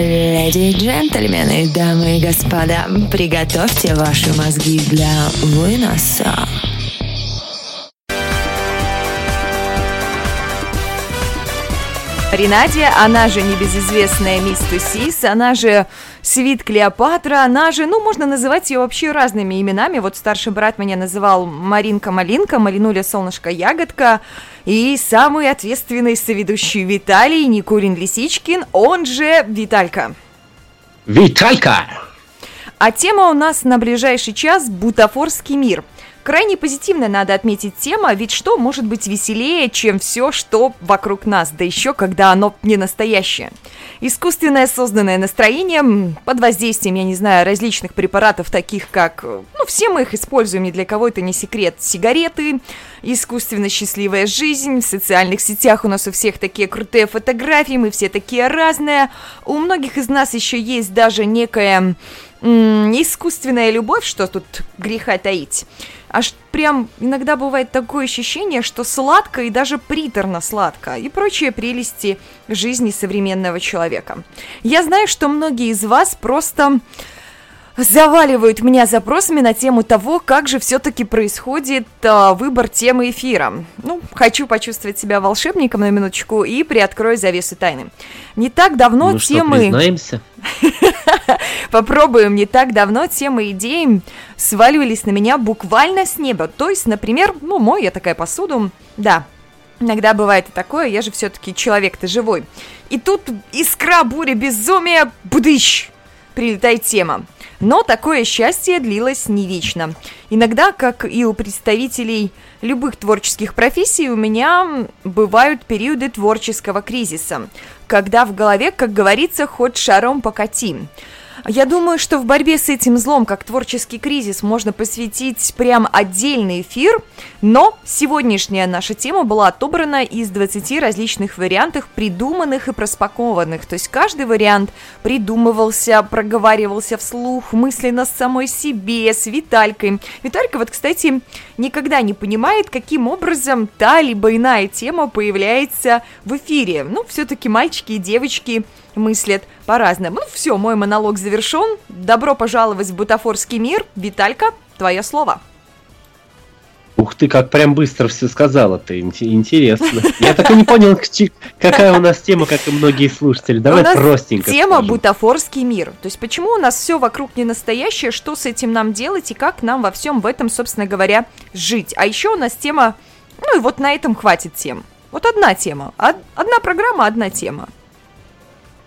Леди и джентльмены, дамы и господа, приготовьте ваши мозги для выноса. Ренадия, она же небезызвестная мисс Тусис, она же Свит Клеопатра, она же, ну, можно называть ее вообще разными именами. Вот старший брат меня называл Маринка Малинка, Малинуля Солнышко Ягодка. И самый ответственный соведущий Виталий Никулин Лисичкин, он же Виталька. Виталька! А тема у нас на ближайший час – бутафорский мир – Крайне позитивно надо отметить тема, ведь что может быть веселее, чем все, что вокруг нас, да еще когда оно не настоящее. Искусственное созданное настроение под воздействием, я не знаю, различных препаратов, таких как, ну, все мы их используем, ни для кого это не секрет, сигареты, искусственно счастливая жизнь, в социальных сетях у нас у всех такие крутые фотографии, мы все такие разные, у многих из нас еще есть даже некая искусственная любовь, что тут греха таить. Аж прям иногда бывает такое ощущение, что сладко и даже приторно сладко и прочие прелести жизни современного человека. Я знаю, что многие из вас просто заваливают меня запросами на тему того, как же все-таки происходит э, выбор темы эфира. Ну, хочу почувствовать себя волшебником на минуточку и приоткрою завесу тайны. Не так давно ну темы... Что, признаемся? Попробуем. Не так давно темы идеи сваливались на меня буквально с неба. То есть, например, ну, мой я такая посуду. Да, Иногда бывает и такое, я же все-таки человек-то живой. И тут искра, буря, безумие, будыщ, прилетает тема. Но такое счастье длилось не вечно. Иногда, как и у представителей любых творческих профессий, у меня бывают периоды творческого кризиса, когда в голове, как говорится, хоть шаром покати. Я думаю, что в борьбе с этим злом, как творческий кризис, можно посвятить прям отдельный эфир, но сегодняшняя наша тема была отобрана из 20 различных вариантов, придуманных и проспакованных. То есть каждый вариант придумывался, проговаривался вслух, мысленно с самой себе, с Виталькой. Виталька вот, кстати, никогда не понимает, каким образом та либо иная тема появляется в эфире. Ну, все-таки мальчики и девочки мыслят по-разному. Ну все, мой монолог завершен. Добро пожаловать в бутафорский мир. Виталька, твое слово. Ух ты, как прям быстро все сказала ты, интересно. Я так и не понял, какая у нас тема, как и многие слушатели. Давай у нас простенько. Тема скажем. бутафорский мир. То есть почему у нас все вокруг не настоящее, что с этим нам делать и как нам во всем в этом, собственно говоря, жить. А еще у нас тема, ну и вот на этом хватит тем. Вот одна тема, одна программа, одна тема.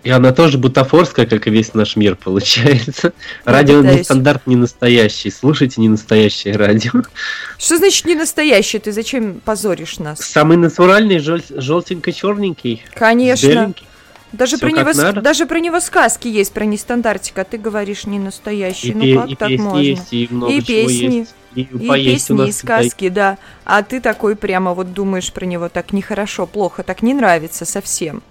И она тоже бутафорская, как и весь наш мир, получается. Я радио пытаюсь. не стандарт, не настоящий. Слушайте не настоящее радио. Что значит не настоящее? Ты зачем позоришь нас? Самый натуральный, жел- желтенько-черненький. Конечно. Даже про, него, даже про него сказки есть, про нестандартика. Ты говоришь не настоящий. И ну как и так можно? Есть, и, много и песни. Есть. И, и песни, и сказки, да. А ты такой прямо вот думаешь про него так нехорошо, плохо, так не нравится совсем.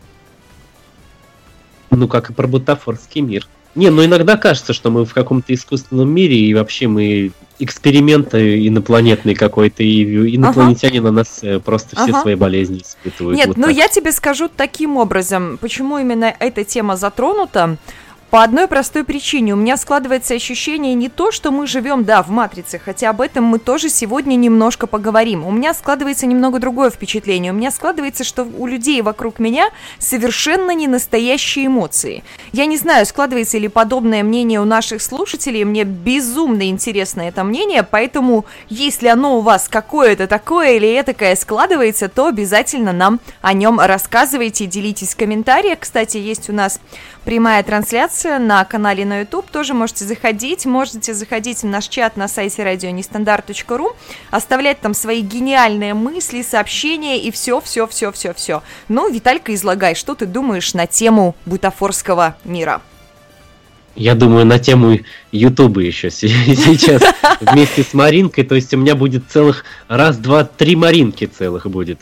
Ну, как и про бутафорский мир. Не, ну иногда кажется, что мы в каком-то искусственном мире, и вообще мы эксперименты инопланетный какой-то, и инопланетяне ага. на нас э, просто все ага. свои болезни испытывают. Нет, вот ну так. я тебе скажу таким образом, почему именно эта тема затронута. По одной простой причине. У меня складывается ощущение не то, что мы живем, да, в матрице, хотя об этом мы тоже сегодня немножко поговорим. У меня складывается немного другое впечатление. У меня складывается, что у людей вокруг меня совершенно не настоящие эмоции. Я не знаю, складывается ли подобное мнение у наших слушателей. Мне безумно интересно это мнение, поэтому если оно у вас какое-то такое или этакое складывается, то обязательно нам о нем рассказывайте, делитесь в комментариях. Кстати, есть у нас прямая трансляция на канале на YouTube. Тоже можете заходить. Можете заходить в наш чат на сайте радионестандарт.ру, оставлять там свои гениальные мысли, сообщения и все, все, все, все, все. Ну, Виталька, излагай, что ты думаешь на тему бутафорского мира? Я думаю, на тему Ютуба еще сейчас вместе с Маринкой. То есть у меня будет целых раз, два, три Маринки целых будет.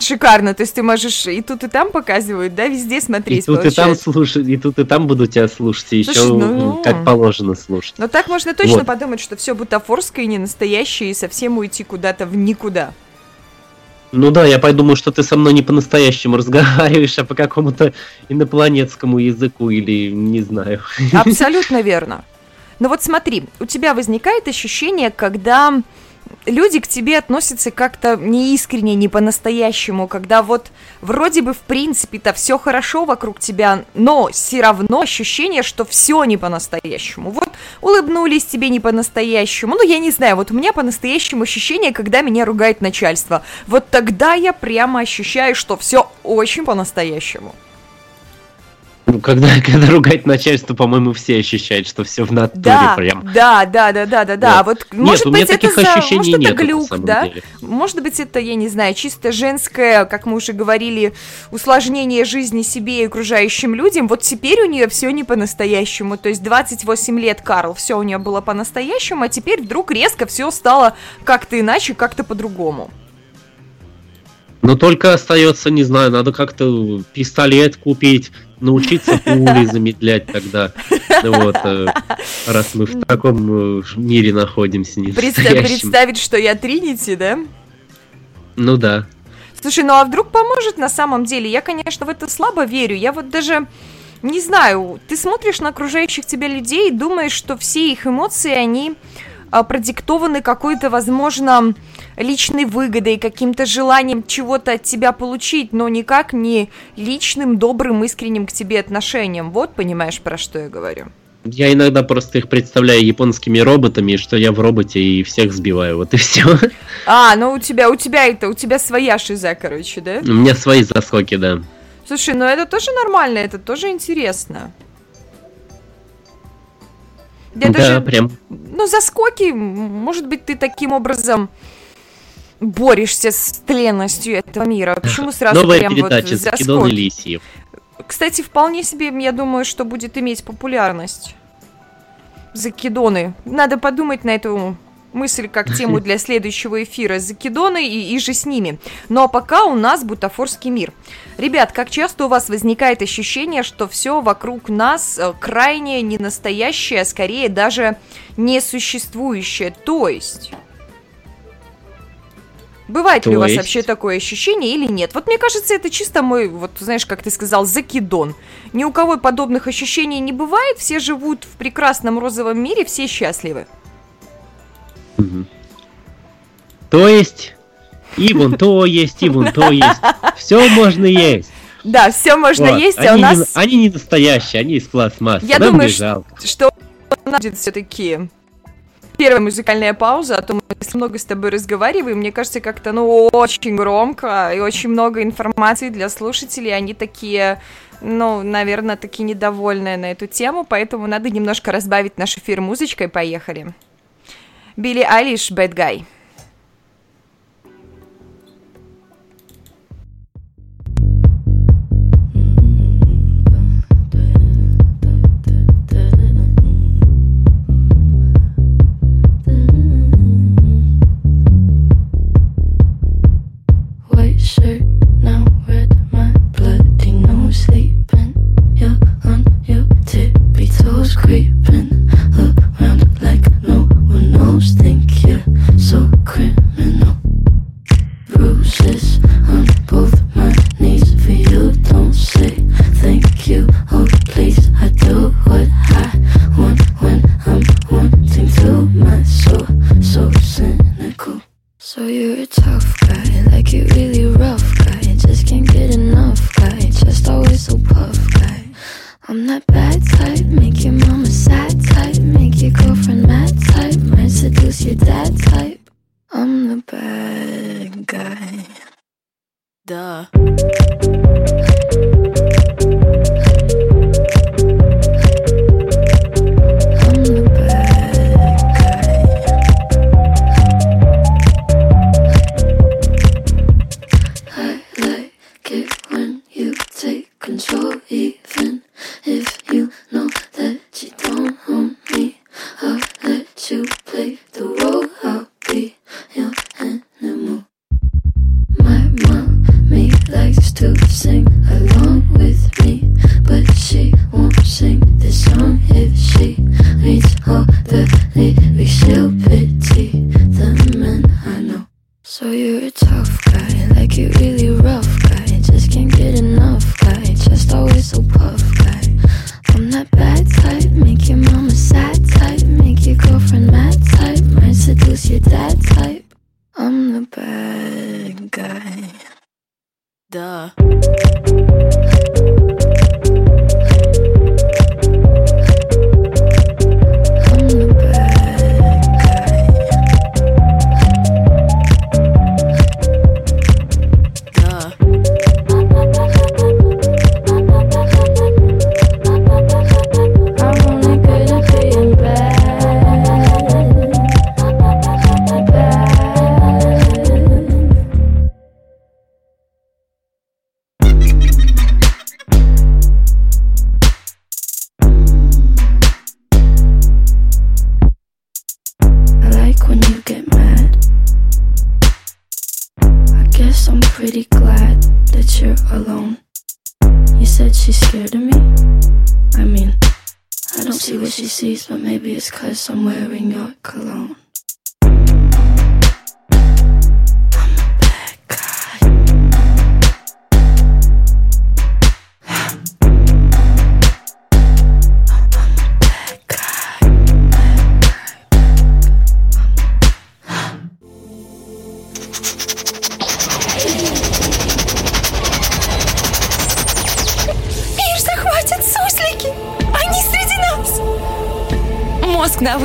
Шикарно, то есть ты можешь и тут, и там показывают, да, везде смотреть, И тут, получается. и там слушать, и тут, и там буду тебя слушать, и Слушай, еще ну... как положено слушать. Но так можно точно вот. подумать, что все бутафорское и не настоящее, и совсем уйти куда-то в никуда. Ну да, я подумаю, что ты со мной не по-настоящему разговариваешь, а по какому-то инопланетскому языку или не знаю. Абсолютно верно. Но вот смотри, у тебя возникает ощущение, когда люди к тебе относятся как-то неискренне, не по-настоящему, когда вот вроде бы в принципе-то все хорошо вокруг тебя, но все равно ощущение, что все не по-настоящему. Вот улыбнулись тебе не по-настоящему, ну я не знаю, вот у меня по-настоящему ощущение, когда меня ругает начальство. Вот тогда я прямо ощущаю, что все очень по-настоящему. Ну, когда, когда ругать начальство, по-моему, все ощущают, что все в натуре да, прям. Да, да, да, да, да, да. Вот, нет, может у меня быть, таких это ощущений может, нет, это глюк, да? Деле. Может быть, это, я не знаю, чисто женское, как мы уже говорили, усложнение жизни себе и окружающим людям. Вот теперь у нее все не по-настоящему. То есть 28 лет Карл, все у нее было по-настоящему, а теперь вдруг резко все стало как-то иначе, как-то по-другому. Но только остается, не знаю, надо как-то пистолет купить, научиться пули замедлять тогда. Вот, э, раз мы в таком э, мире находимся. Представь, представить, что я Тринити, да? Ну да. Слушай, ну а вдруг поможет на самом деле? Я, конечно, в это слабо верю. Я вот даже не знаю, ты смотришь на окружающих тебя людей и думаешь, что все их эмоции, они а, продиктованы какой-то, возможно, личной выгодой, каким-то желанием чего-то от тебя получить, но никак не личным, добрым, искренним к тебе отношением. Вот понимаешь, про что я говорю. Я иногда просто их представляю японскими роботами, что я в роботе и всех сбиваю, вот и все. А, ну у тебя, у тебя это, у тебя своя шиза, короче, да? У меня свои заскоки, да. Слушай, ну это тоже нормально, это тоже интересно. Я да, даже, прям. Ну, заскоки, может быть, ты таким образом борешься с тленностью этого мира. Почему сразу Новая прям передача вот Закидон и Лисиев. Кстати, вполне себе, я думаю, что будет иметь популярность. Закидоны. Надо подумать на эту мысль как тему для следующего эфира закидоны и, и же с ними. Ну а пока у нас бутафорский мир. Ребят, как часто у вас возникает ощущение, что все вокруг нас э, крайне не настоящее, а скорее даже несуществующее? То есть... Бывает То ли у вас вообще такое ощущение или нет? Вот мне кажется, это чисто мой, вот знаешь, как ты сказал, закидон. Ни у кого подобных ощущений не бывает, все живут в прекрасном розовом мире, все счастливы. То есть, и вон то есть, и вон то есть. Все можно есть. Да, все можно вот. есть, а они у нас... Не, они не настоящие, они из пластмассы. Я Нам думаю, что, что у нас будет все-таки первая музыкальная пауза, а то мы много с тобой разговариваем, мне кажется, как-то, ну, очень громко и очень много информации для слушателей, они такие, ну, наверное, такие недовольные на эту тему, поэтому надо немножко разбавить наш эфир музычкой, поехали. Билли Айлиш, Bad Guy. But maybe it's cause I'm wearing your cologne.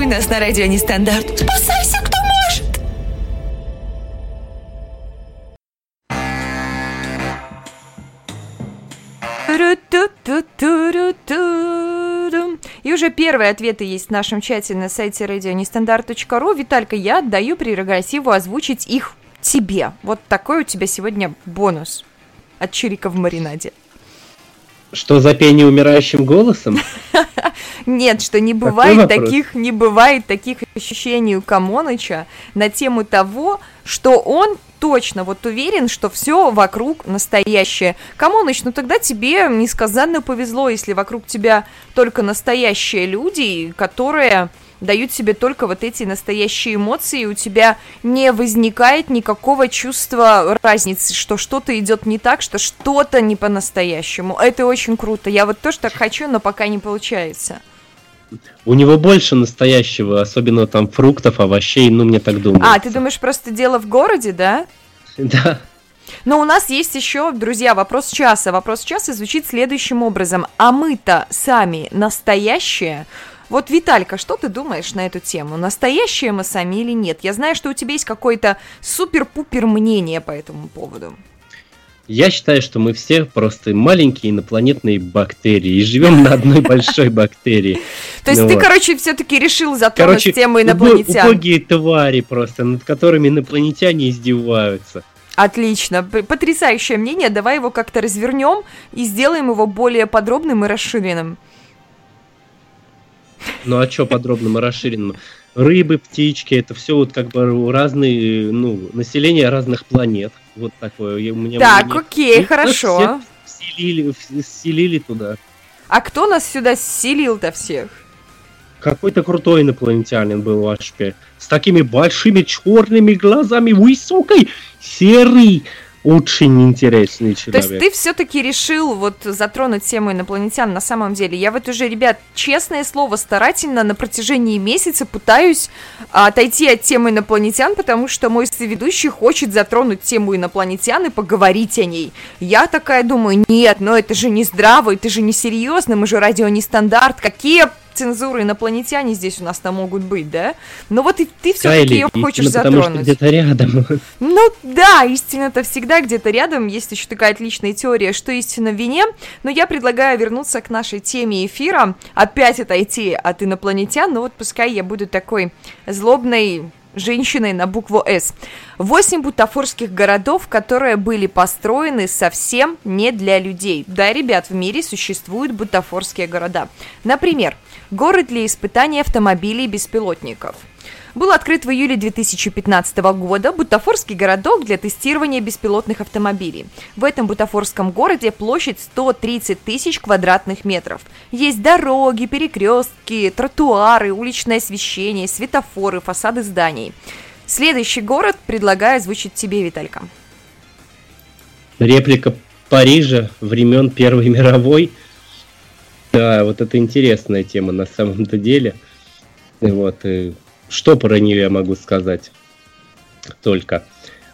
Мозг на вынос на радио Нестандарт. Спасайся, кто может! И уже первые ответы есть в нашем чате на сайте радионестандарт.ру. Виталька, я отдаю прерогативу озвучить их тебе. Вот такой у тебя сегодня бонус от Чирика в маринаде. Что за пение умирающим голосом? Нет, что не бывает таких, не бывает таких ощущений у Камоныча на тему того, что он точно вот уверен, что все вокруг настоящее. Камоныч, ну тогда тебе несказанно повезло, если вокруг тебя только настоящие люди, которые дают себе только вот эти настоящие эмоции, и у тебя не возникает никакого чувства разницы, что что-то идет не так, что что-то не по-настоящему. Это очень круто. Я вот тоже так хочу, но пока не получается. У него больше настоящего, особенно там фруктов, овощей, ну мне так думается. А, ты думаешь, просто дело в городе, да? Да. Но у нас есть еще, друзья, вопрос часа. Вопрос часа звучит следующим образом. А мы-то сами настоящие? Вот, Виталька, что ты думаешь на эту тему? Настоящие мы сами или нет? Я знаю, что у тебя есть какое-то супер-пупер мнение по этому поводу. Я считаю, что мы все просто маленькие инопланетные бактерии и живем на одной большой бактерии. То есть ты, короче, все-таки решил затронуть тему инопланетян. убогие твари просто, над которыми инопланетяне издеваются. Отлично, потрясающее мнение. Давай его как-то развернем и сделаем его более подробным и расширенным. Ну а что подробным и расширенным? Рыбы, птички, это все вот как бы разные, ну, население разных планет. Вот такое. У меня так, мнение. окей, И хорошо. Вселили, вселили туда. А кто нас сюда селил-то всех? Какой-то крутой инопланетянин был в HP. С такими большими черными глазами, высокой, серый, очень интересный человек. То есть ты все-таки решил вот затронуть тему инопланетян на самом деле. Я вот уже, ребят, честное слово, старательно на протяжении месяца пытаюсь а, отойти от темы инопланетян, потому что мой соведущий хочет затронуть тему инопланетян и поговорить о ней. Я такая думаю, нет, но это же не здраво, это же не серьезно, мы же радио не стандарт, какие цензуры инопланетяне здесь у нас-то могут быть, да? Но вот и ты все-таки ее хочешь затронуть. Где-то рядом. Ну да, истина-то всегда где-то рядом. Есть еще такая отличная теория, что истина в вине. Но я предлагаю вернуться к нашей теме эфира, опять отойти от инопланетян. Ну вот пускай я буду такой злобной женщиной на букву «С». Восемь бутафорских городов, которые были построены совсем не для людей. Да, ребят, в мире существуют бутафорские города. Например, город для испытания автомобилей беспилотников – был открыт в июле 2015 года бутафорский городок для тестирования беспилотных автомобилей. В этом бутафорском городе площадь 130 тысяч квадратных метров. Есть дороги, перекрестки, тротуары, уличное освещение, светофоры, фасады зданий. Следующий город предлагаю озвучить тебе, Виталька. Реплика Парижа времен Первой мировой. Да, вот это интересная тема на самом-то деле. Вот, и что про нее я могу сказать? Только.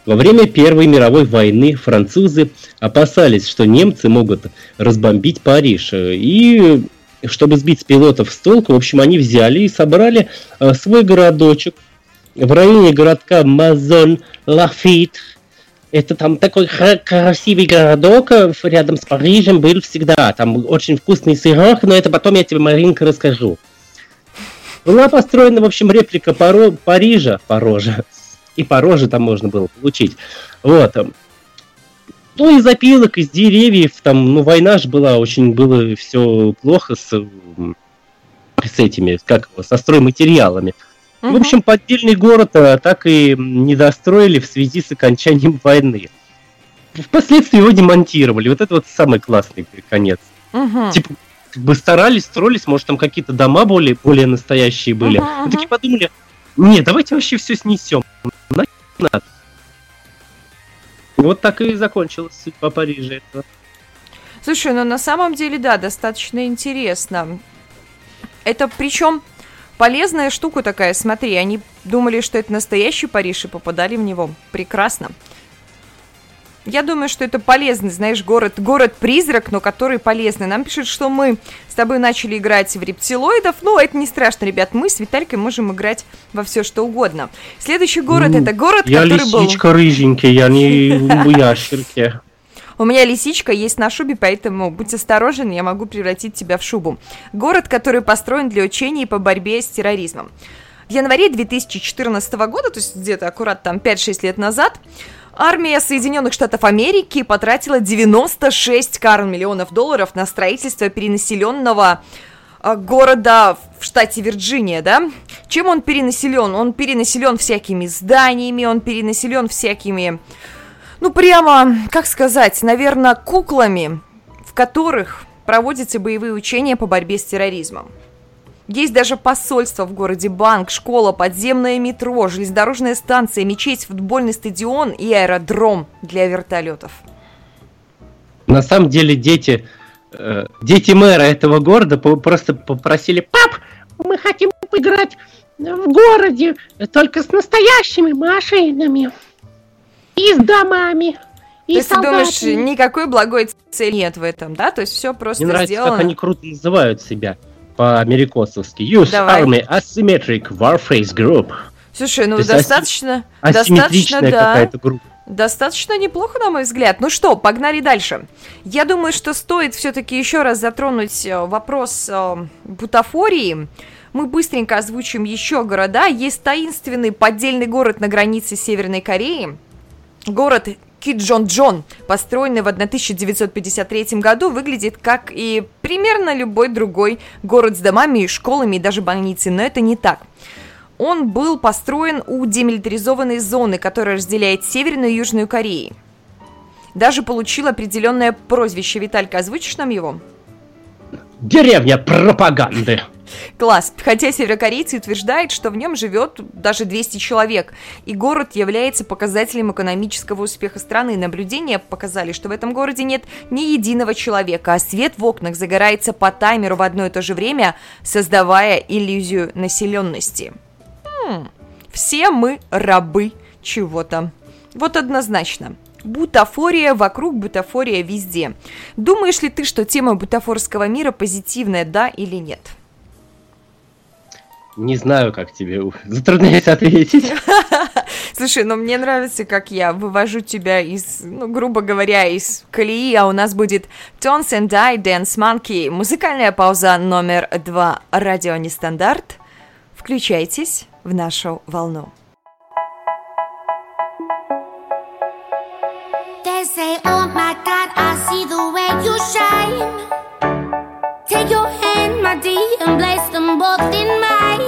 Во время Первой мировой войны французы опасались, что немцы могут разбомбить Париж. И чтобы сбить пилотов с толку, в общем, они взяли и собрали э, свой городочек в районе городка Мазон Лафит. Это там такой красивый городок э, рядом с Парижем был всегда. Там очень вкусный сырок, но это потом я тебе, Маринка, расскажу. Была построена, в общем, реплика Паро... Парижа, Порожа, и Порожа там можно было получить. Вот. Ну, из опилок, из деревьев, там, ну, война же была, очень было все плохо с, с этими, как его, со стройматериалами. Угу. В общем, поддельный город а, так и не достроили в связи с окончанием войны. впоследствии его демонтировали. Вот это вот самый классный конец. Угу. Типа, бы старались, строились, может, там какие-то дома более, более настоящие были. Ага, Мы ага. такие подумали, не, давайте вообще все снесем. Нахер надо. Вот так и закончилась судьба Парижа. Слушай, ну на самом деле, да, достаточно интересно. Это причем полезная штука такая, смотри, они думали, что это настоящий Париж и попадали в него. Прекрасно. Я думаю, что это полезный, знаешь, город, город-призрак, но который полезный. Нам пишут, что мы с тобой начали играть в рептилоидов. Ну, это не страшно, ребят, мы с Виталькой можем играть во все, что угодно. Следующий город Ну, это город, Я который был... лисичка рыженький, я не в ящерке. У меня лисичка есть на шубе, поэтому будь осторожен, я могу превратить тебя в шубу. Город, который построен для учений по борьбе с терроризмом. В январе 2014 года, то есть где-то аккурат там 5-6 лет назад, армия Соединенных Штатов Америки потратила 96 карн миллионов долларов на строительство перенаселенного а, города в штате Вирджиния, да? Чем он перенаселен? Он перенаселен всякими зданиями, он перенаселен всякими ну, прямо, как сказать, наверное, куклами, в которых проводятся боевые учения по борьбе с терроризмом. Есть даже посольство в городе, банк, школа, подземное метро, железнодорожная станция, мечеть, футбольный стадион и аэродром для вертолетов. На самом деле дети, э, дети мэра этого города просто попросили, пап, мы хотим играть в городе, только с настоящими машинами. И с домами. И То есть ты думаешь, солдатами». никакой благой цели нет в этом, да? То есть все просто Мне нравится, сделано. как они круто называют себя по-америкосовски. Use Давай. Army Asymmetric Warface Group. Слушай, ну То достаточно, достаточно, Асимметричная да. группа. Достаточно неплохо, на мой взгляд. Ну что, погнали дальше. Я думаю, что стоит все-таки еще раз затронуть э, вопрос э, бутафории. Мы быстренько озвучим еще города. Есть таинственный поддельный город на границе Северной Кореи. Город Киджондон, построенный в 1953 году, выглядит как и примерно любой другой город с домами, школами и даже больницей, но это не так. Он был построен у демилитаризованной зоны, которая разделяет Северную и Южную Кореи. Даже получил определенное прозвище. Виталька, озвучишь нам его? Деревня пропаганды. Класс. Хотя северокорейцы утверждают, что в нем живет даже 200 человек, и город является показателем экономического успеха страны. Наблюдения показали, что в этом городе нет ни единого человека, а свет в окнах загорается по таймеру в одно и то же время, создавая иллюзию населенности. Хм, все мы рабы чего-то. Вот однозначно. Бутафория вокруг, бутафория везде. Думаешь ли ты, что тема бутафорского мира позитивная, да или нет? Не знаю, как тебе затрудняюсь ответить. Слушай, ну мне нравится, как я вывожу тебя из, ну, грубо говоря, из колеи, а у нас будет Tones and I, Dance Monkey, музыкальная пауза номер два, радио Нестандарт. Включайтесь в нашу волну. They say, Oh my God, I see the way you shine. em buộc in mãi.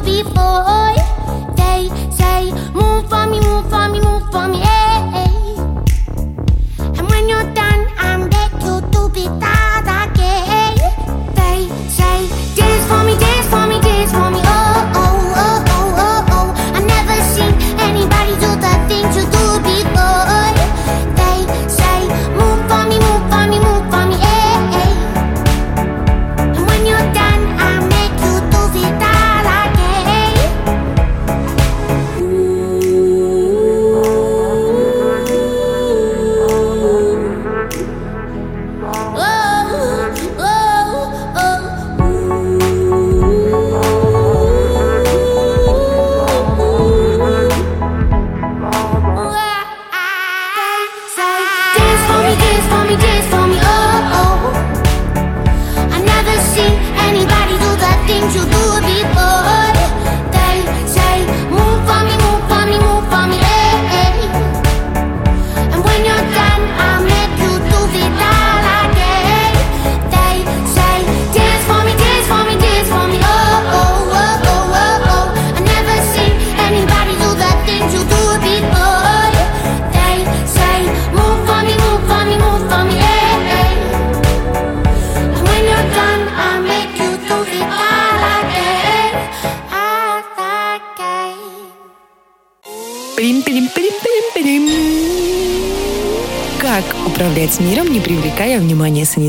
Before.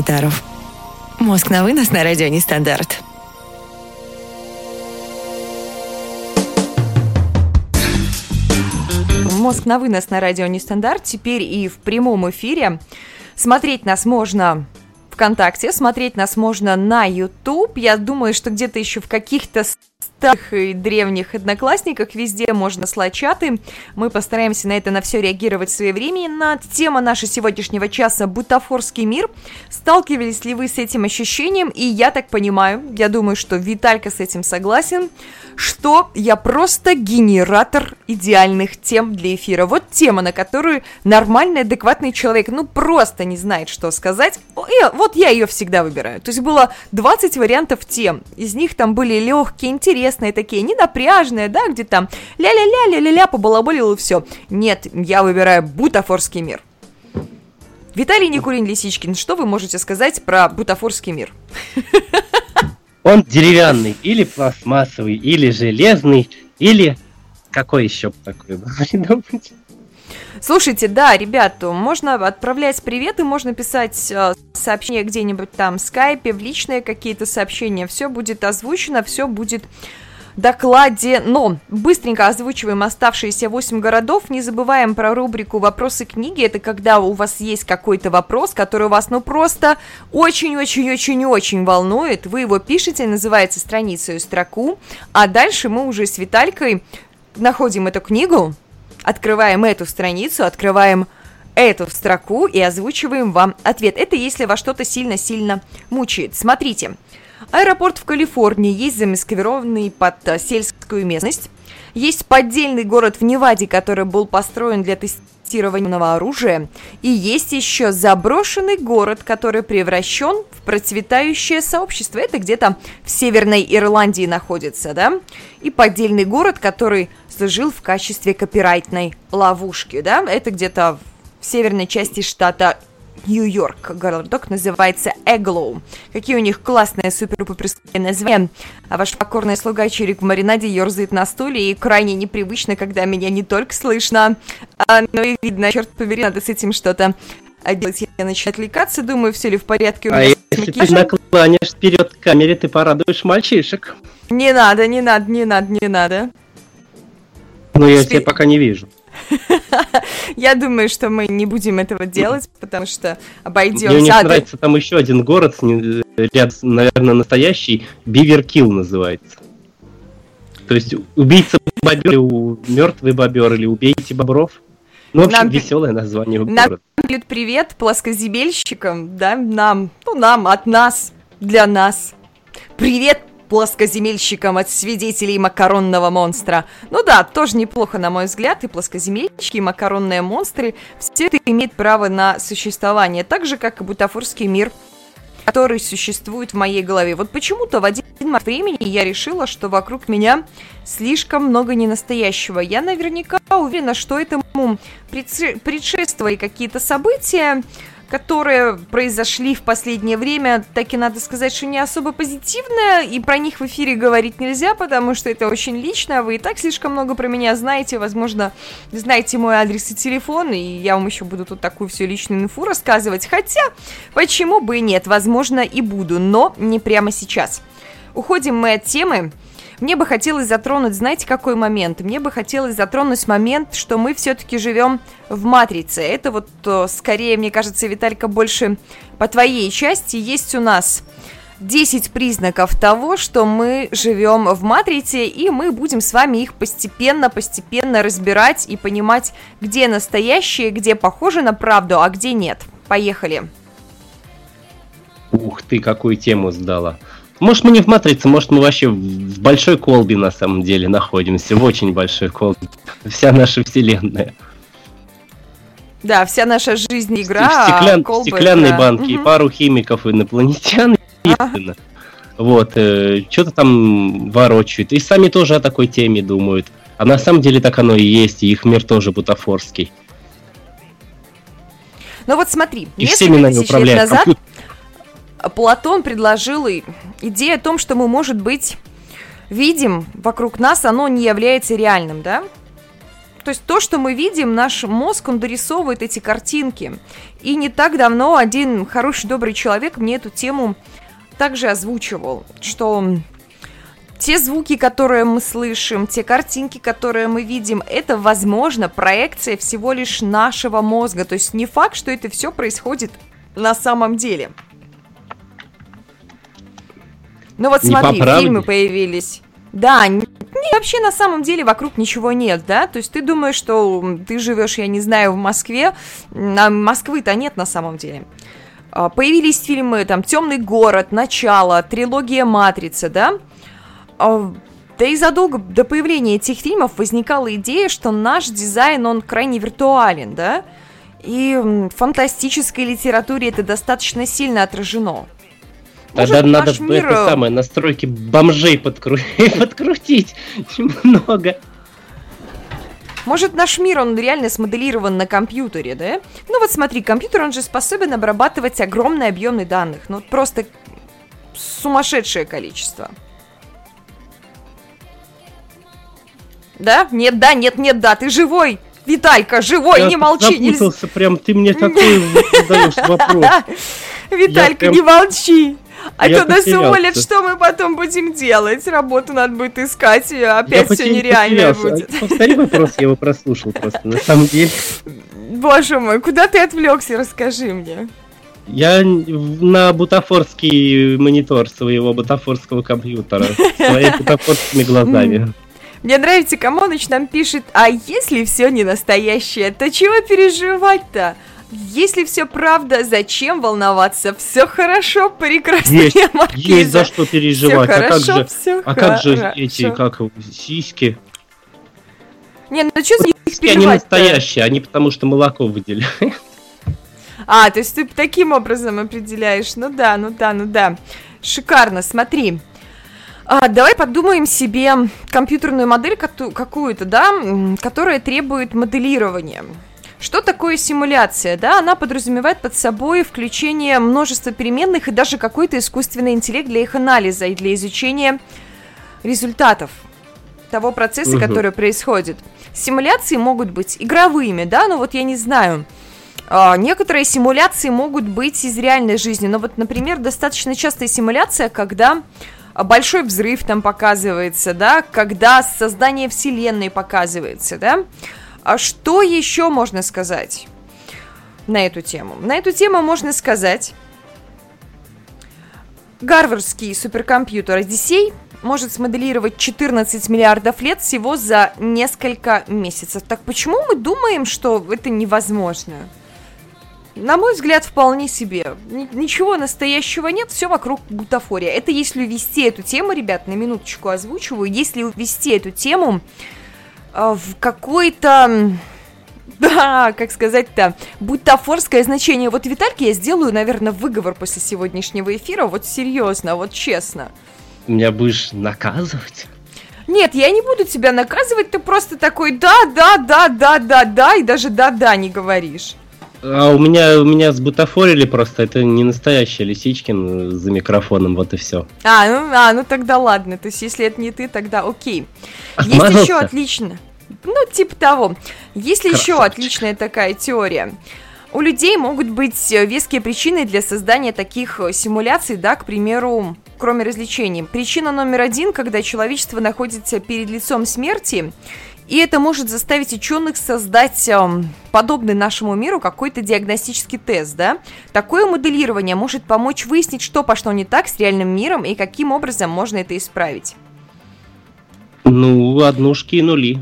Санитаров? Мозг на вынос на радио Нестандарт. Мозг на вынос на радио Нестандарт. Теперь и в прямом эфире. Смотреть нас можно ВКонтакте, смотреть нас можно на YouTube. Я думаю, что где-то еще в каких-то старых и древних одноклассниках везде можно слать чаты. Мы постараемся на это на все реагировать своевременно. Тема нашего сегодняшнего часа – бутафорский мир. Сталкивались ли вы с этим ощущением? И я так понимаю, я думаю, что Виталька с этим согласен, что я просто генератор идеальных тем для эфира. Вот тема, на которую нормальный, адекватный человек, ну, просто не знает, что сказать. И вот я ее всегда выбираю. То есть было 20 вариантов тем. Из них там были легкие, интересные такие, ненапряжные, да, где там ля-ля-ля, ля-ля-ля, побалаболил и все. Нет, я выбираю бутафорский мир. Виталий Никулин-Лисичкин, что вы можете сказать про бутафорский мир? Он деревянный, или пластмассовый, или железный, или какой еще такой придумать? Слушайте, да, ребят, можно отправлять приветы, можно писать э, сообщения где-нибудь там в скайпе, в личные какие-то сообщения. Все будет озвучено, все будет докладе. Но быстренько озвучиваем оставшиеся 8 городов. Не забываем про рубрику «Вопросы книги». Это когда у вас есть какой-то вопрос, который вас ну просто очень-очень-очень-очень волнует. Вы его пишете, называется страницу и строку. А дальше мы уже с Виталькой находим эту книгу, открываем эту страницу, открываем эту строку и озвучиваем вам ответ. Это если вас что-то сильно-сильно мучает. Смотрите, аэропорт в Калифорнии есть замаскированный под э, сельскую местность. Есть поддельный город в Неваде, который был построен для тестирования оружия. И есть еще заброшенный город, который превращен в процветающее сообщество. Это где-то в Северной Ирландии находится, да? И поддельный город, который служил в качестве копирайтной ловушки, да? Это где-то в северной части штата Нью-Йорк. Городок называется Эглоу. Какие у них классные супер-пуперские названия. А ваш покорный слуга Чирик в маринаде ерзает на стуле и крайне непривычно, когда меня не только слышно, а, но и видно. Черт побери, надо с этим что-то делать. Я начинаю отвлекаться, думаю, все ли в порядке. у А меня с если ты наклонишь вперед к камере, ты порадуешь мальчишек. Не надо, не надо, не надо, не надо. Но я Спи- тебя пока не вижу. Я думаю, что мы не будем этого делать, потому что Мне обойдемся. да- нравится там еще один город, ряд, наверное, настоящий, Биверкилл называется. То есть убийца бобер, или мертвый бобер, или убейте бобров. Ну, в общем, Нам- веселое название Нам города. пьют привет плоскоземельщикам, да, нам, ну нам, от нас, для нас. Привет плоскоземельщикам от свидетелей макаронного монстра. Ну да, тоже неплохо, на мой взгляд, и плоскоземельщики, и макаронные монстры, все это имеет право на существование, так же, как и бутафорский мир. который существует в моей голове. Вот почему-то в один момент времени я решила, что вокруг меня слишком много ненастоящего. Я наверняка уверена, что этому предшествовали какие-то события, которые произошли в последнее время, так и надо сказать, что не особо позитивные, и про них в эфире говорить нельзя, потому что это очень лично, вы и так слишком много про меня знаете, возможно, знаете мой адрес и телефон, и я вам еще буду тут такую всю личную инфу рассказывать, хотя, почему бы и нет, возможно, и буду, но не прямо сейчас. Уходим мы от темы, мне бы хотелось затронуть, знаете, какой момент? Мне бы хотелось затронуть момент, что мы все-таки живем в матрице. Это вот э, скорее, мне кажется, Виталька, больше по твоей части. Есть у нас 10 признаков того, что мы живем в матрице, и мы будем с вами их постепенно-постепенно разбирать и понимать, где настоящие, где похоже на правду, а где нет. Поехали. Ух ты, какую тему сдала. Может, мы не в матрице, может, мы вообще в большой колбе на самом деле находимся, в очень большой колбе. Вся наша вселенная. Да, вся наша жизнь игра. В, стеклян... а колба стеклянной игра. банке угу. пару химиков инопланетян, естественно. Ага. Вот, э, что-то там ворочают. И сами тоже о такой теме думают. А на самом деле так оно и есть, и их мир тоже бутафорский. Ну вот смотри, и всеми нами управляют назад... компьютер Платон предложил идею о том, что мы, может быть, видим вокруг нас, оно не является реальным, да? То есть то, что мы видим, наш мозг, он дорисовывает эти картинки. И не так давно один хороший, добрый человек мне эту тему также озвучивал, что те звуки, которые мы слышим, те картинки, которые мы видим, это, возможно, проекция всего лишь нашего мозга. То есть не факт, что это все происходит на самом деле. Ну вот смотри, фильмы появились. Да, не, вообще на самом деле вокруг ничего нет, да? То есть ты думаешь, что ты живешь, я не знаю, в Москве, а Москвы-то нет на самом деле. А, появились фильмы, там, «Темный город», «Начало», трилогия «Матрица», да? А, да и задолго до появления этих фильмов возникала идея, что наш дизайн, он крайне виртуален, да? И в фантастической литературе это достаточно сильно отражено. Тогда надо мир... это самое, настройки бомжей подкру... подкрутить немного. Может, наш мир, он реально смоделирован на компьютере, да? Ну вот смотри, компьютер, он же способен обрабатывать огромные объемы данных. Ну, просто сумасшедшее количество. Да? Нет, да, нет, нет, да, ты живой! Виталька, живой, Я не молчи! Запутался, прям ты мне такой задаешь вопрос. Виталька, не молчи! А то нас уволят, что мы потом будем делать? Работу надо будет искать, и опять все нереально будет. Повтори вопрос, я его прослушал просто, на самом деле. Боже мой, куда ты отвлекся, расскажи мне. Я на бутафорский монитор своего бутафорского компьютера, своими бутафорскими глазами. Мне нравится, Камоныч нам пишет, а если все не настоящее, то чего переживать-то? Если все правда, зачем волноваться? Все хорошо, прекрасно. Есть, есть за что переживать. Все а хорошо, как же, все а как же эти, как сиськи? Не, ну что за них переживать Они настоящие, они потому что молоко выделяют. А, то есть ты таким образом определяешь. Ну да, ну да, ну да. Шикарно, смотри. А, давай подумаем себе компьютерную модель какую-то, да, которая требует моделирования. Что такое симуляция? Да, она подразумевает под собой включение множества переменных и даже какой-то искусственный интеллект для их анализа и для изучения результатов того процесса, угу. который происходит. Симуляции могут быть игровыми, да, но вот я не знаю. А, некоторые симуляции могут быть из реальной жизни. Но вот, например, достаточно частая симуляция, когда большой взрыв там показывается, да, когда создание вселенной показывается, да. А что еще можно сказать на эту тему? На эту тему можно сказать, Гарвардский суперкомпьютер Одиссей может смоделировать 14 миллиардов лет всего за несколько месяцев. Так почему мы думаем, что это невозможно? На мой взгляд, вполне себе. Ничего настоящего нет, все вокруг бутафория. Это если ввести эту тему, ребят, на минуточку озвучиваю, если ввести эту тему в какой-то да, как сказать-то, бутафорское значение. Вот Витальке я сделаю, наверное, выговор после сегодняшнего эфира, вот серьезно, вот честно. Меня будешь наказывать? Нет, я не буду тебя наказывать, ты просто такой да, да, да, да, да, да, и даже да-да не говоришь. А у меня, у меня сбутафорили просто, это не настоящий Лисичкин за микрофоном, вот и все. А, ну, а, ну тогда ладно, то есть если это не ты, тогда окей. Отмазался? Есть еще отлично. Ну, типа того. Есть еще отличная такая теория? У людей могут быть веские причины для создания таких симуляций, да, к примеру, кроме развлечений. Причина номер один, когда человечество находится перед лицом смерти, и это может заставить ученых создать э, подобный нашему миру какой-то диагностический тест, да? Такое моделирование может помочь выяснить, что пошло не так с реальным миром и каким образом можно это исправить. Ну, однушки и нули.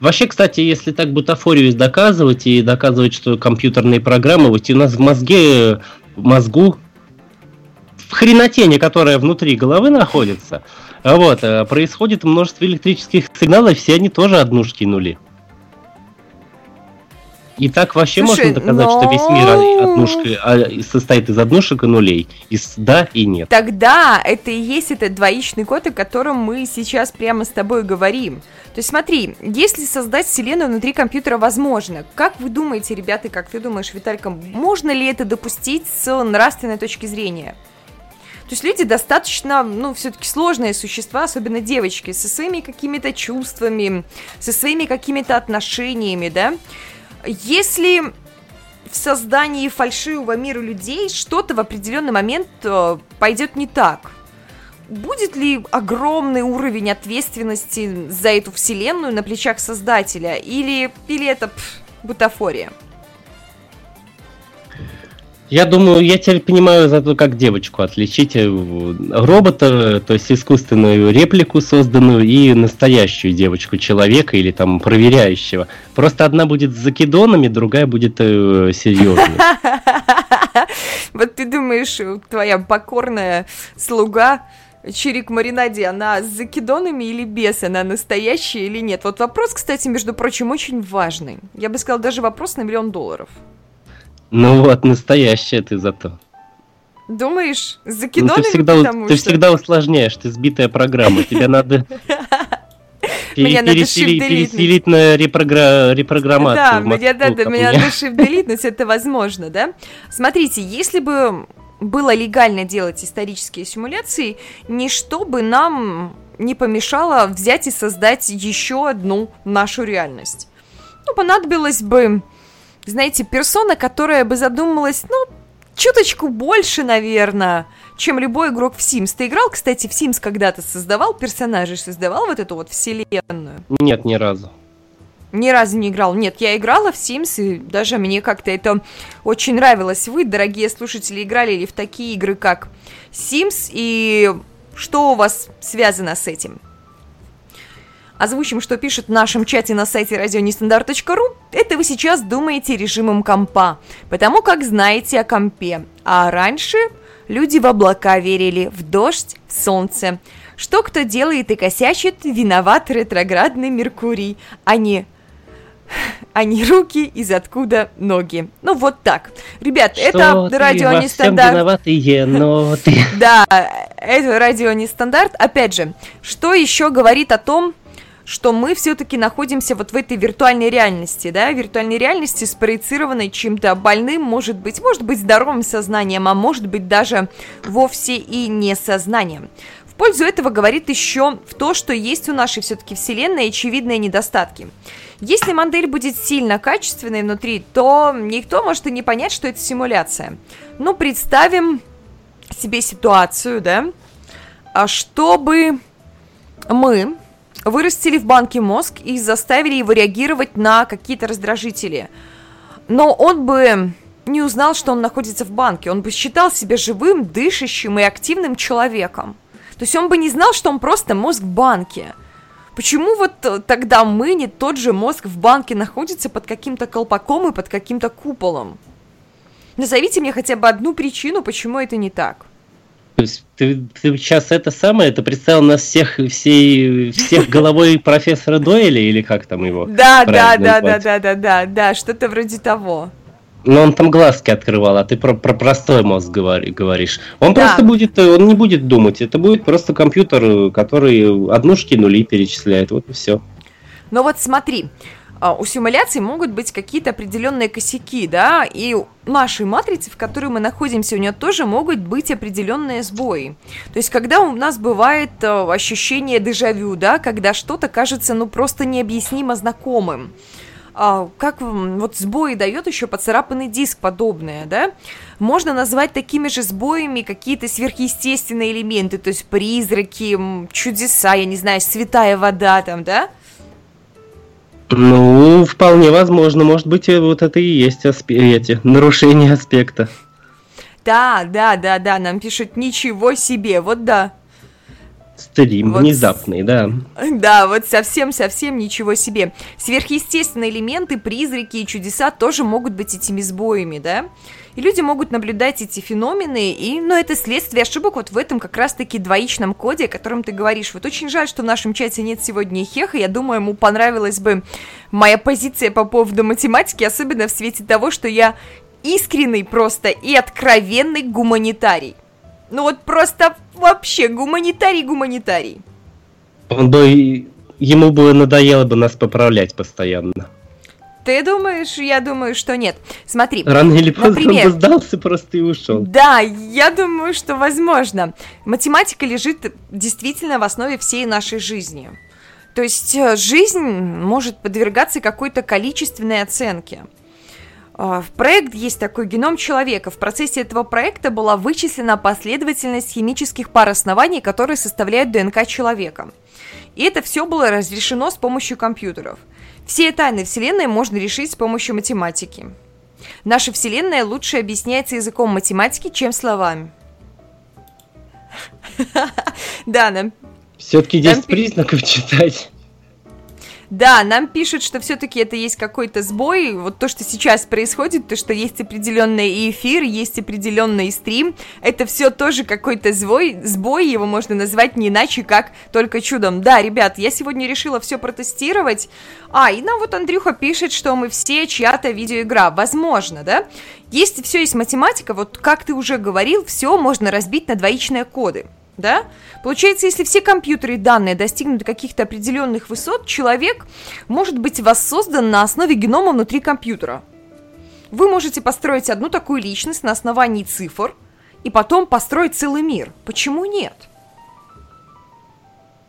Вообще, кстати, если так бутафорию доказывать и доказывать, что компьютерные программы, вот у нас в мозге, в мозгу, в хренотене, которая внутри головы находится, вот, э, происходит множество электрических сигналов, все они тоже однушки нули. И так вообще Слушай, можно доказать, но... что весь мир однушка, а, состоит из однушек и нулей, из да и нет. Тогда это и есть этот двоичный код, о котором мы сейчас прямо с тобой говорим. То есть смотри, если создать вселенную внутри компьютера возможно, как вы думаете, ребята, как ты думаешь, Виталька, можно ли это допустить с нравственной точки зрения? То есть люди достаточно, ну, все-таки сложные существа, особенно девочки, со своими какими-то чувствами, со своими какими-то отношениями, да. Если в создании фальшивого мира людей что-то в определенный момент э, пойдет не так, будет ли огромный уровень ответственности за эту вселенную на плечах создателя, или, или это пф, бутафория? Я думаю, я теперь понимаю зато, как девочку отличить э, робота, то есть искусственную реплику созданную и настоящую девочку, человека или там проверяющего. Просто одна будет с закидонами, другая будет э, серьезной. Вот ты думаешь, твоя покорная слуга Чирик Маринади, она с закидонами или без? Она настоящая или нет? Вот вопрос, кстати, между прочим, очень важный. Я бы сказала, даже вопрос на миллион долларов. Ну вот, настоящая ты зато. Думаешь, с закидонами ну, ты всегда, потому ты что... всегда усложняешь, ты сбитая программа. Тебе надо переселить на репрограммацию. Да, мне надо, delete, но это возможно, да? Смотрите, если бы было легально делать исторические симуляции, ничто бы нам не помешало взять и создать еще одну нашу реальность. Ну, понадобилось бы знаете, персона, которая бы задумалась, ну, чуточку больше, наверное, чем любой игрок в Sims. Ты играл, кстати, в Sims когда-то создавал персонажей, создавал вот эту вот вселенную? Нет, ни разу. Ни разу не играл. Нет, я играла в Sims, и даже мне как-то это очень нравилось. Вы, дорогие слушатели, играли ли в такие игры, как Sims, и что у вас связано с этим? Озвучим, что пишет в нашем чате на сайте радионестандарт.ру. Это вы сейчас думаете режимом компа, потому как знаете о компе. А раньше люди в облака верили, в дождь, в солнце. Что кто делает и косячит, виноват ретроградный Меркурий, а не а не руки, из откуда ноги. Ну вот так. Ребят, Что это радио не стандарт. виноватые ноты. Да, это радио не стандарт. Опять же, что еще говорит о том, что мы все-таки находимся вот в этой виртуальной реальности, да, виртуальной реальности, спроецированной чем-то больным, может быть, может быть здоровым сознанием, а может быть даже вовсе и не сознанием. В пользу этого говорит еще в то, что есть у нашей все-таки вселенной очевидные недостатки. Если модель будет сильно качественной внутри, то никто может и не понять, что это симуляция. Ну, представим себе ситуацию, да, а чтобы мы вырастили в банке мозг и заставили его реагировать на какие-то раздражители. Но он бы не узнал, что он находится в банке. Он бы считал себя живым, дышащим и активным человеком. То есть он бы не знал, что он просто мозг в банке. Почему вот тогда мы, не тот же мозг в банке, находится под каким-то колпаком и под каким-то куполом? Назовите мне хотя бы одну причину, почему это не так. Есть ты, ты сейчас это самое, ты представил нас всех, всей, всех головой профессора Дойля или как там его? Да, да, да, да, да, да, да, да, что-то вроде того. Но он там глазки открывал, а ты про, про простой мозг говори, говоришь. Он да. просто будет, он не будет думать, это будет просто компьютер, который однушки нули перечисляет, вот и все. Но вот смотри, у симуляции могут быть какие-то определенные косяки, да, и нашей матрицы, в которой мы находимся, у нее тоже могут быть определенные сбои. То есть, когда у нас бывает а, ощущение дежавю, да, когда что-то кажется, ну, просто необъяснимо знакомым, а, как вот сбои дает еще поцарапанный диск подобное, да, можно назвать такими же сбоями какие-то сверхъестественные элементы, то есть призраки, чудеса, я не знаю, святая вода там, да, ну, вполне возможно. Может быть, вот это и есть аспе- эти нарушения аспекта. Да, да, да, да, нам пишут ничего себе, вот да. Стрим вот внезапный, да. Да, вот совсем-совсем ничего себе. Сверхъестественные элементы, призраки и чудеса тоже могут быть этими сбоями, да? И люди могут наблюдать эти феномены, и, ну, это следствие ошибок вот в этом как раз-таки двоичном коде, о котором ты говоришь. Вот очень жаль, что в нашем чате нет сегодня Хеха, я думаю, ему понравилась бы моя позиция по поводу математики, особенно в свете того, что я искренний просто и откровенный гуманитарий. Ну вот просто вообще гуманитарий-гуманитарий. Он бы... Ему бы надоело бы нас поправлять постоянно. Ты думаешь? Я думаю, что нет. Смотри. Рано или поздно например, он бы сдался просто и ушел. Да, я думаю, что возможно. Математика лежит действительно в основе всей нашей жизни. То есть э, жизнь может подвергаться какой-то количественной оценке. А, в проект есть такой геном человека. В процессе этого проекта была вычислена последовательность химических пар оснований, которые составляют ДНК человека. И это все было разрешено с помощью компьютеров – все тайны Вселенной можно решить с помощью математики. Наша Вселенная лучше объясняется языком математики, чем словами. Да, нам... Все-таки 10 признаков читать. Да, нам пишут, что все-таки это есть какой-то сбой. Вот то, что сейчас происходит, то, что есть определенный эфир, есть определенный стрим, это все тоже какой-то сбой, сбой, его можно назвать не иначе, как только чудом. Да, ребят, я сегодня решила все протестировать. А, и нам вот Андрюха пишет, что мы все чья-то видеоигра. Возможно, да? Если все есть математика, вот как ты уже говорил, все можно разбить на двоичные коды да? Получается, если все компьютеры и данные достигнут каких-то определенных высот, человек может быть воссоздан на основе генома внутри компьютера. Вы можете построить одну такую личность на основании цифр и потом построить целый мир. Почему нет?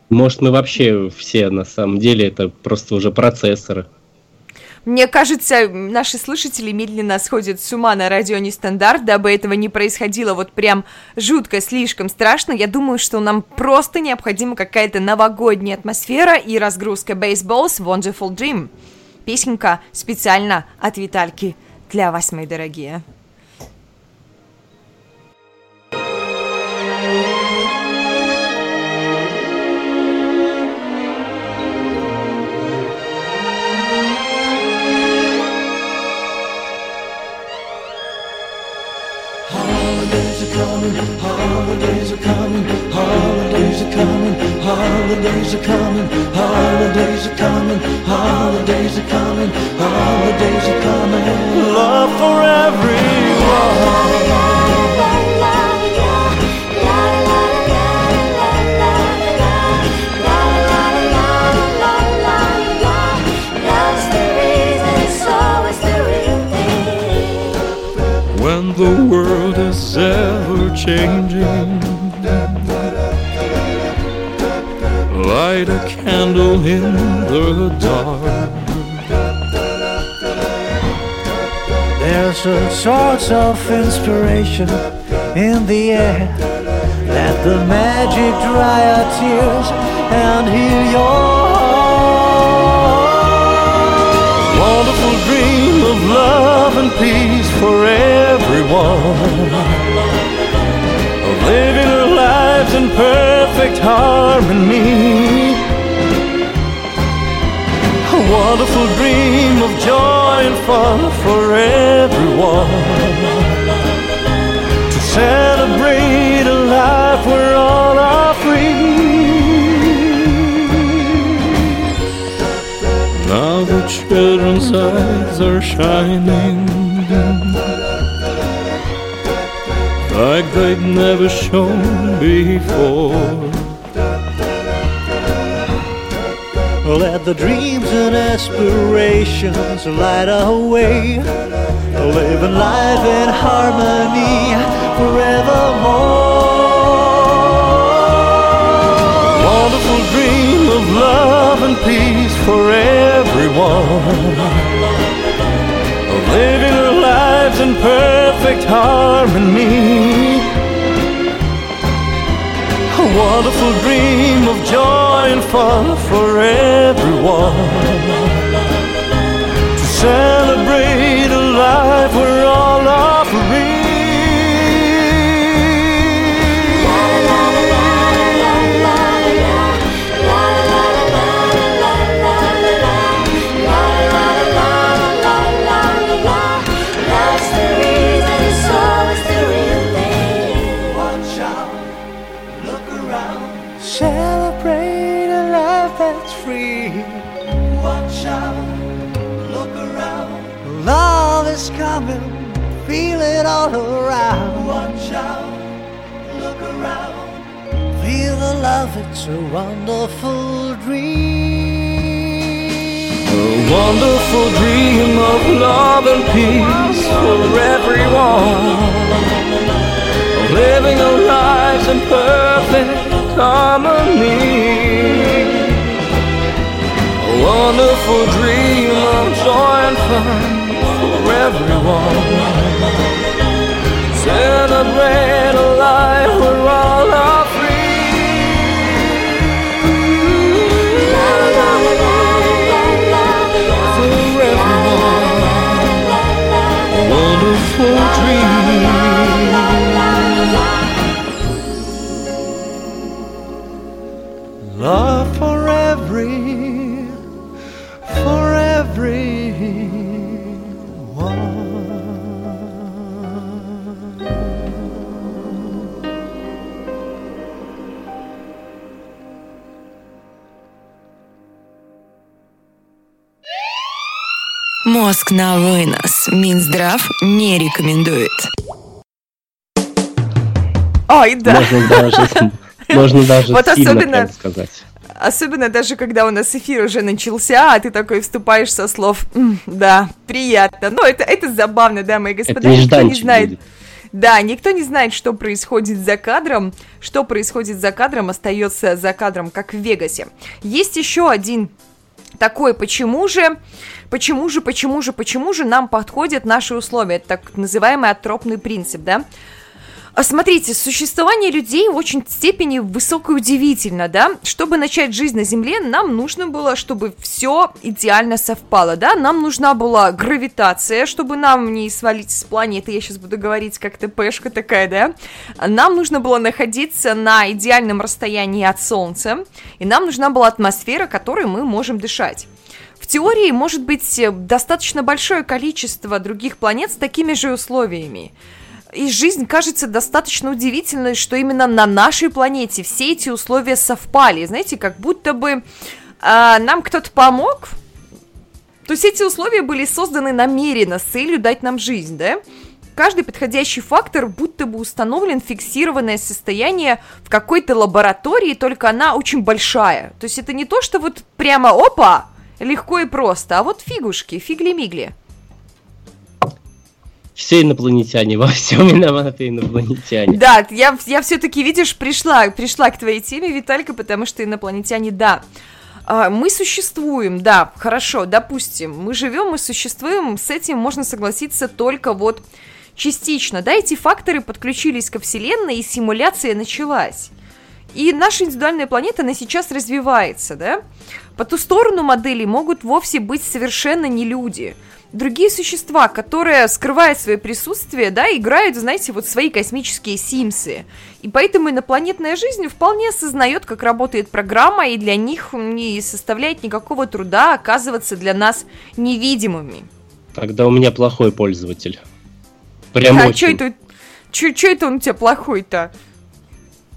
Может, мы вообще все на самом деле это просто уже процессоры. Мне кажется, наши слушатели медленно сходят с ума на радио Нестандарт, дабы этого не происходило вот прям жутко, слишком страшно. Я думаю, что нам просто необходима какая-то новогодняя атмосфера и разгрузка Baseballs Wonderful Dream. Песенка специально от Витальки для вас, мои дорогие. Coming, holidays are coming, holidays are coming, holidays are coming, holidays are coming. Holidays are coming, holidays are coming. Love for everyone. When the world is ever changing light a candle in the dark. There's a source of inspiration in the air. Let the magic dry our tears and heal your heart. Wonderful dream of love and peace Harmony. A wonderful dream of joy and fun for everyone. To celebrate a life where all are free. Now the children's eyes are shining. Like they've never shown before. Let the dreams and aspirations light our way, living life in harmony forevermore. Wonderful dream of love and peace for everyone, living our lives in perfect harmony wonderful dream of joy and fun for everyone. Feel it all around. Watch out, look around. Feel the love, it's a wonderful dream. A wonderful dream of love and peace for everyone. Living our lives in perfect harmony. A wonderful dream of joy and fun everyone. Celebrate a life where all are free. For everyone, a wonderful dream. Love Мозг на вынос. Минздрав не рекомендует. Ой, да. Можно даже, можно даже Вот сильно особенно- сказать. Особенно даже когда у нас эфир уже начался, а ты такой вступаешь со слов «М, «да, приятно». Ну, это, это забавно, да, мои господа. Это Никто не знает, будет. Да, никто не знает, что происходит за кадром. Что происходит за кадром, остается за кадром, как в Вегасе. Есть еще один такой, почему же, почему же, почему же, почему же нам подходят наши условия, это так называемый атропный принцип, да? А Смотрите, существование людей в очень степени высоко удивительно, да? Чтобы начать жизнь на Земле, нам нужно было, чтобы все идеально совпало, да? Нам нужна была гравитация, чтобы нам не свалить с планеты, я сейчас буду говорить как ТПшка такая, да? Нам нужно было находиться на идеальном расстоянии от Солнца, и нам нужна была атмосфера, которой мы можем дышать. В теории может быть э, достаточно большое количество других планет с такими же условиями. И жизнь кажется достаточно удивительной, что именно на нашей планете все эти условия совпали. Знаете, как будто бы а, нам кто-то помог. То есть эти условия были созданы намеренно, с целью дать нам жизнь, да? Каждый подходящий фактор будто бы установлен фиксированное состояние в какой-то лаборатории, только она очень большая. То есть это не то, что вот прямо опа, легко и просто, а вот фигушки, фигли-мигли. Все инопланетяне, во всем виноваты инопланетяне. Да, я, я все-таки, видишь, пришла, пришла к твоей теме, Виталька, потому что инопланетяне, да. А, Мы существуем, да, хорошо, допустим, мы живем, мы существуем, с этим можно согласиться только вот частично, да, эти факторы подключились ко Вселенной, и симуляция началась. И наша индивидуальная планета, она сейчас развивается, да? По ту сторону модели могут вовсе быть совершенно не люди. Другие существа, которые скрывают свое присутствие, да, играют, знаете, вот свои космические симсы. И поэтому инопланетная жизнь вполне осознает, как работает программа, и для них не составляет никакого труда оказываться для нас невидимыми. Тогда у меня плохой пользователь. Прям а очень. что это, чё, чё это он у тебя плохой-то?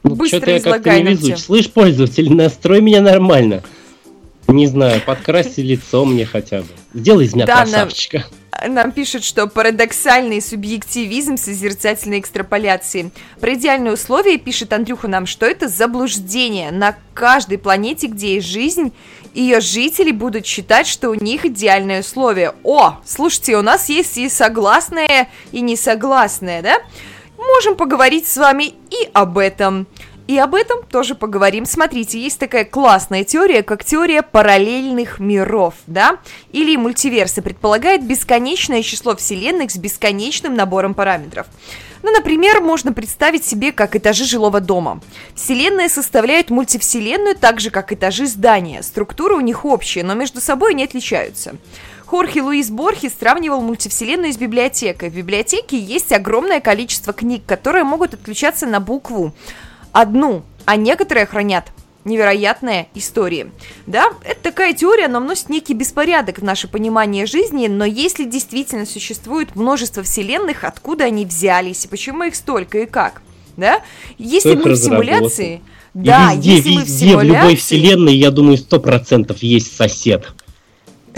Ну, Быстро я излагай везуч. тему. Слышь, пользователь, настрой меня нормально. Не знаю, подкраси лицо мне хотя бы. Сделай из меня Да, нам- красавчика. Нам пишут, что парадоксальный субъективизм созерцательной экстраполяции. Про идеальные условия пишет Андрюха нам, что это заблуждение. На каждой планете, где есть жизнь, ее жители будут считать, что у них идеальные условия. О, слушайте, у нас есть и согласные, и несогласные, да? Можем поговорить с вами и об этом. И об этом тоже поговорим. Смотрите, есть такая классная теория, как теория параллельных миров, да? Или мультиверсы предполагает бесконечное число вселенных с бесконечным набором параметров. Ну, например, можно представить себе как этажи жилого дома. Вселенная составляет мультивселенную так же, как этажи здания. Структура у них общая, но между собой не отличаются. Хорхе Луис Борхес сравнивал мультивселенную с библиотекой. В библиотеке есть огромное количество книг, которые могут отключаться на букву одну, а некоторые хранят невероятные истории. Да, это такая теория, она вносит некий беспорядок в наше понимание жизни, но если действительно существует множество вселенных, откуда они взялись, и почему их столько и как? Да? Если их мы в симуляции... И Да, везде, если мы в везде, в любой симуляции... вселенной, я думаю, сто процентов есть сосед.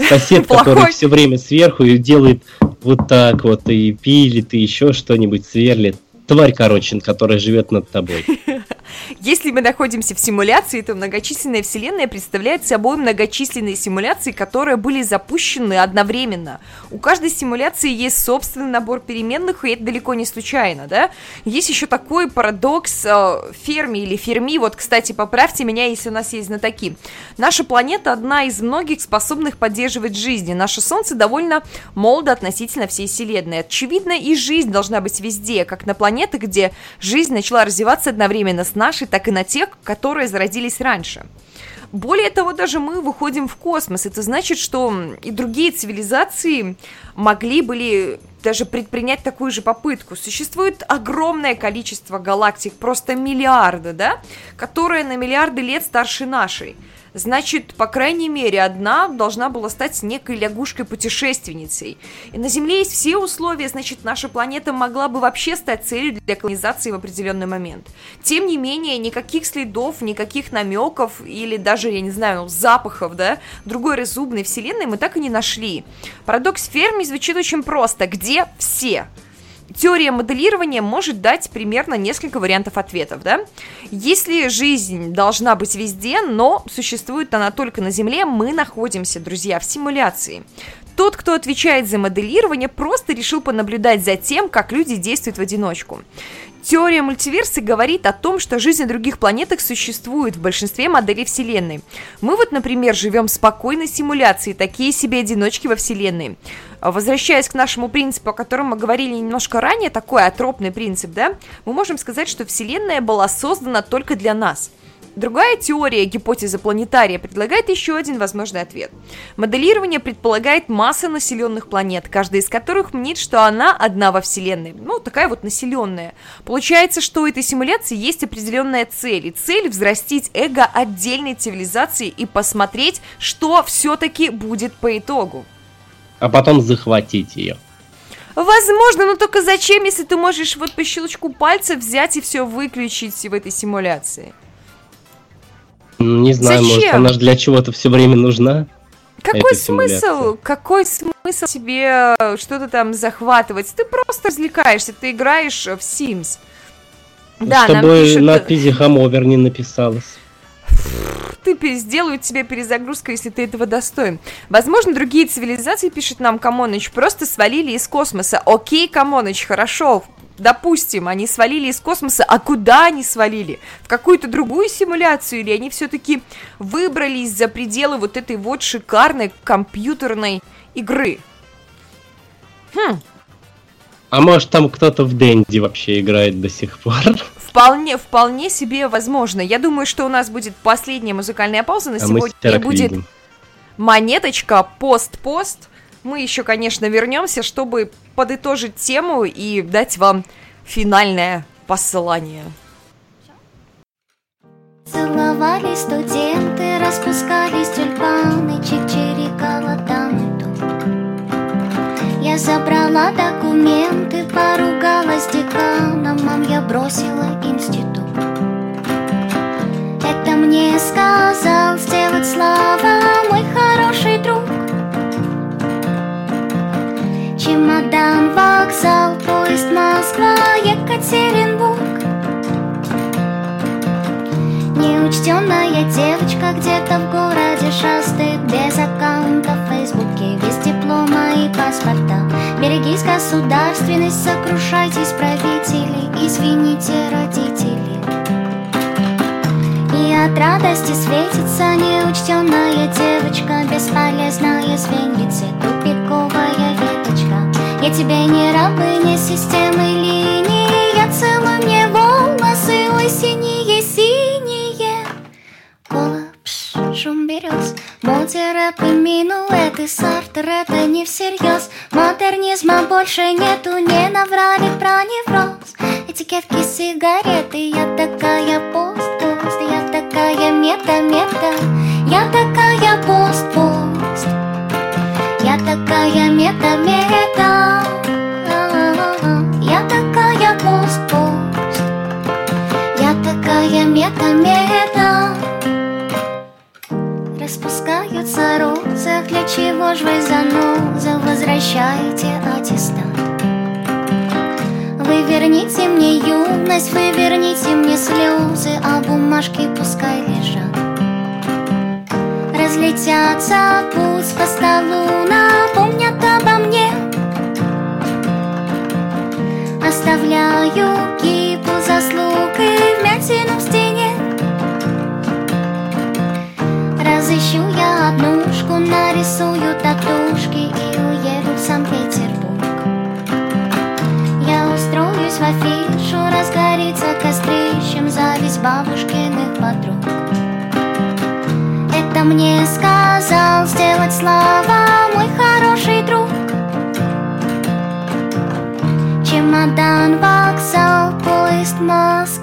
Сосед, который все время сверху и делает вот так вот, и пилит, и еще что-нибудь сверлит. Тварь, короче, которая живет над тобой. Если мы находимся в симуляции, то многочисленная вселенная представляет собой многочисленные симуляции, которые были запущены одновременно. У каждой симуляции есть собственный набор переменных, и это далеко не случайно, да? Есть еще такой парадокс э, Ферми или Ферми, вот, кстати, поправьте меня, если у нас есть знатоки. Наша планета одна из многих способных поддерживать жизнь, и наше Солнце довольно молодо относительно всей Вселенной. Очевидно, и жизнь должна быть везде, как на планетах, где жизнь начала развиваться одновременно с нашей, так и на тех, которые зародились раньше. Более того, даже мы выходим в космос. Это значит, что и другие цивилизации могли были даже предпринять такую же попытку. Существует огромное количество галактик, просто миллиарды, да, которые на миллиарды лет старше нашей. Значит, по крайней мере, одна должна была стать некой лягушкой-путешественницей. И на Земле есть все условия, значит, наша планета могла бы вообще стать целью для колонизации в определенный момент. Тем не менее, никаких следов, никаких намеков или даже, я не знаю, запахов, да, другой разумной вселенной мы так и не нашли. Парадокс Ферми звучит очень просто. Где все? Теория моделирования может дать примерно несколько вариантов ответов, да? Если жизнь должна быть везде, но существует она только на Земле, мы находимся, друзья, в симуляции. Тот, кто отвечает за моделирование, просто решил понаблюдать за тем, как люди действуют в одиночку. Теория мультиверса говорит о том, что жизнь на других планетах существует в большинстве моделей Вселенной. Мы вот, например, живем в спокойной симуляции, такие себе одиночки во Вселенной. А Возвращаясь к нашему принципу, о котором мы говорили немножко ранее, такой атропный принцип, да, мы можем сказать, что Вселенная была создана только для нас – Другая теория, гипотеза планетария, предлагает еще один возможный ответ. Моделирование предполагает масса населенных планет, каждая из которых мнит, что она одна во Вселенной. Ну, такая вот населенная. Получается, что у этой симуляции есть определенная цель. И цель взрастить эго отдельной цивилизации и посмотреть, что все-таки будет по итогу. А потом захватить ее. Возможно, но только зачем, если ты можешь вот по щелчку пальца взять и все выключить в этой симуляции? Не знаю, может, Зачем? она же для чего-то все время нужна. Какой смысл? Какой смысл тебе э, что-то там захватывать? Ты просто развлекаешься, ты играешь в Sims. Да, нам Чтобы пишут, надпись «Хамовер» не написалась. ты сделают тебе перезагрузку, если ты этого достоин. Возможно, другие цивилизации, пишет нам Камоныч, просто свалили из космоса. Окей, Камоныч, хорошо, допустим, они свалили из космоса, а куда они свалили? В какую-то другую симуляцию? Или они все-таки выбрались за пределы вот этой вот шикарной компьютерной игры? А может, там кто-то в Дэнди вообще играет до сих пор? Вполне, вполне себе возможно. Я думаю, что у нас будет последняя музыкальная пауза на А сегодня. серок будет видим. монеточка, пост-пост. Мы еще, конечно, вернемся, чтобы подытожить тему и дать вам финальное послание. Целовались студенты, распускались тюльпаны, чик-чирикала там. Я забрала документы, поругалась с деканом, мам, я бросила институт. Это мне сказал сделать слава, мой хороший Чемодан, вокзал, поезд Москва, Екатеринбург. Неучтенная девочка где-то в городе шастает Без аккаунта в Фейсбуке, без диплома и паспорта. Берегись государственность, сокрушайтесь правители Извините, родители. И от радости светится неучтенная девочка Бесполезная звеньице, тупиковая Я тебе не рабыня системы линий Я целую мне волосы, ой, синие, синие. Кола, пш, шум берез Моди, рэп и минуэты Сартер, это не всерьез Модернизма больше нету Не наврали про невроз. Этикетки, сигареты Я такая пост-пост Я такая мета-мета. Я такая пост-пост Я такая мета-мета мета-мета Распускаются розы, для чего ж вы заноза Возвращайте аттестат? Вы верните мне юность, вы верните мне слезы А бумажки пускай лежат. Разлетятся путь по столу, напомнят обо мне. Оставляю кипу заслуг и вмятину Разыщу я однушку, нарисую татушки И уеду в Санкт-Петербург. Я устроюсь в афишу, разгорится кострищем Зависть бабушкиных подруг. Это мне сказал сделать слава мой хороший друг. Чемодан, вокзал, поезд Москва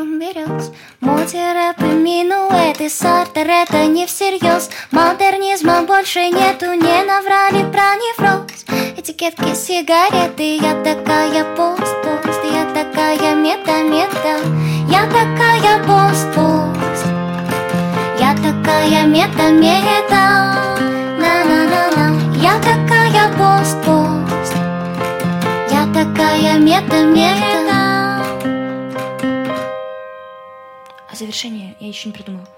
шум берез Моди, рэп и минуэты Сартер, это не всерьез. Модернизма больше нету Не наврали про невроз. Этикетки, сигареты Я такая пост-пост Я такая мета-мета. Я такая пост-пост Я такая мета-мета. На-на-на-на Я такая пост-пост Я такая мета-мета завершение я еще не придумала.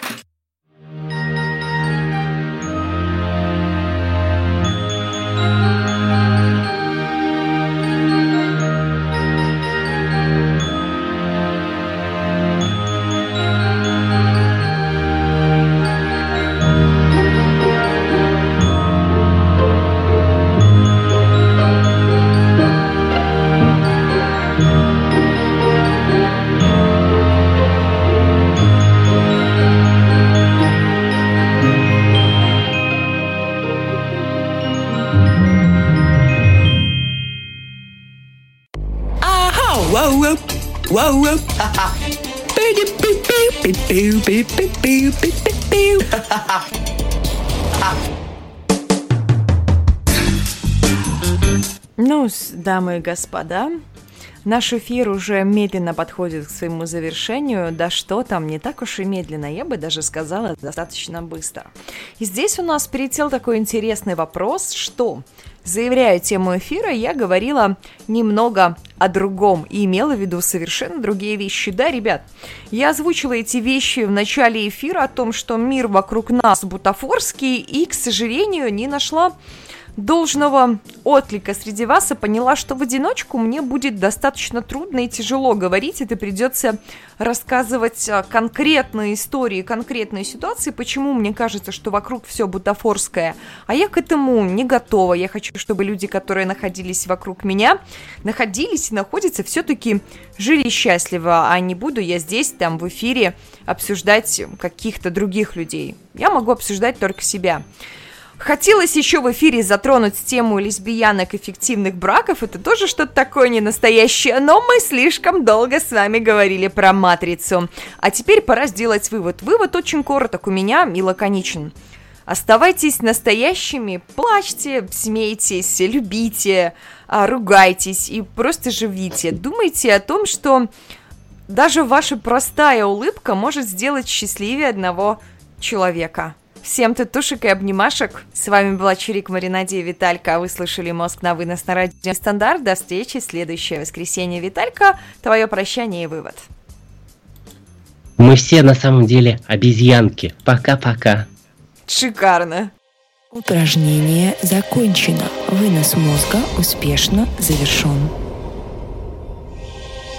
Ну, дамы и господа, наш эфир уже медленно подходит к своему завершению. Да что там, не так уж и медленно, я бы даже сказала, достаточно быстро. И здесь у нас перетел такой интересный вопрос, что, заявляя тему эфира, я говорила немного о другом и имела в виду совершенно другие вещи. Да, ребят, я озвучила эти вещи в начале эфира о том, что мир вокруг нас бутафорский, и, к сожалению, не нашла должного отклика среди вас и поняла, что в одиночку мне будет достаточно трудно и тяжело говорить, это придется рассказывать а, конкретные истории, конкретные ситуации, почему мне кажется, что вокруг все бутафорское, а я к этому не готова. Я хочу, чтобы люди, которые находились вокруг меня, находились и находятся все-таки жили счастливо, а не буду я здесь, там, в эфире обсуждать каких-то других людей. Я могу обсуждать только себя. Хотелось еще в эфире затронуть тему лесбиянок и фиктивных браков, это тоже что-то такое не настоящее, но мы слишком долго с вами говорили про матрицу. А теперь пора сделать вывод. Вывод очень короток у меня и лаконичен. Оставайтесь настоящими, плачьте, смейтесь, любите, а, ругайтесь и просто живите. Думайте о том, что даже ваша простая улыбка может сделать счастливее одного человека. Всем тетушек и обнимашек. С вами была Чирик Маринаде и Виталька. А вы слышали «Мозг на вынос» на радио Стандарт. До встречи в следующее воскресенье. Виталька, твое прощание и вывод. Мы все на самом деле обезьянки. Пока-пока. Шикарно. Упражнение закончено. Вынос мозга успешно завершен.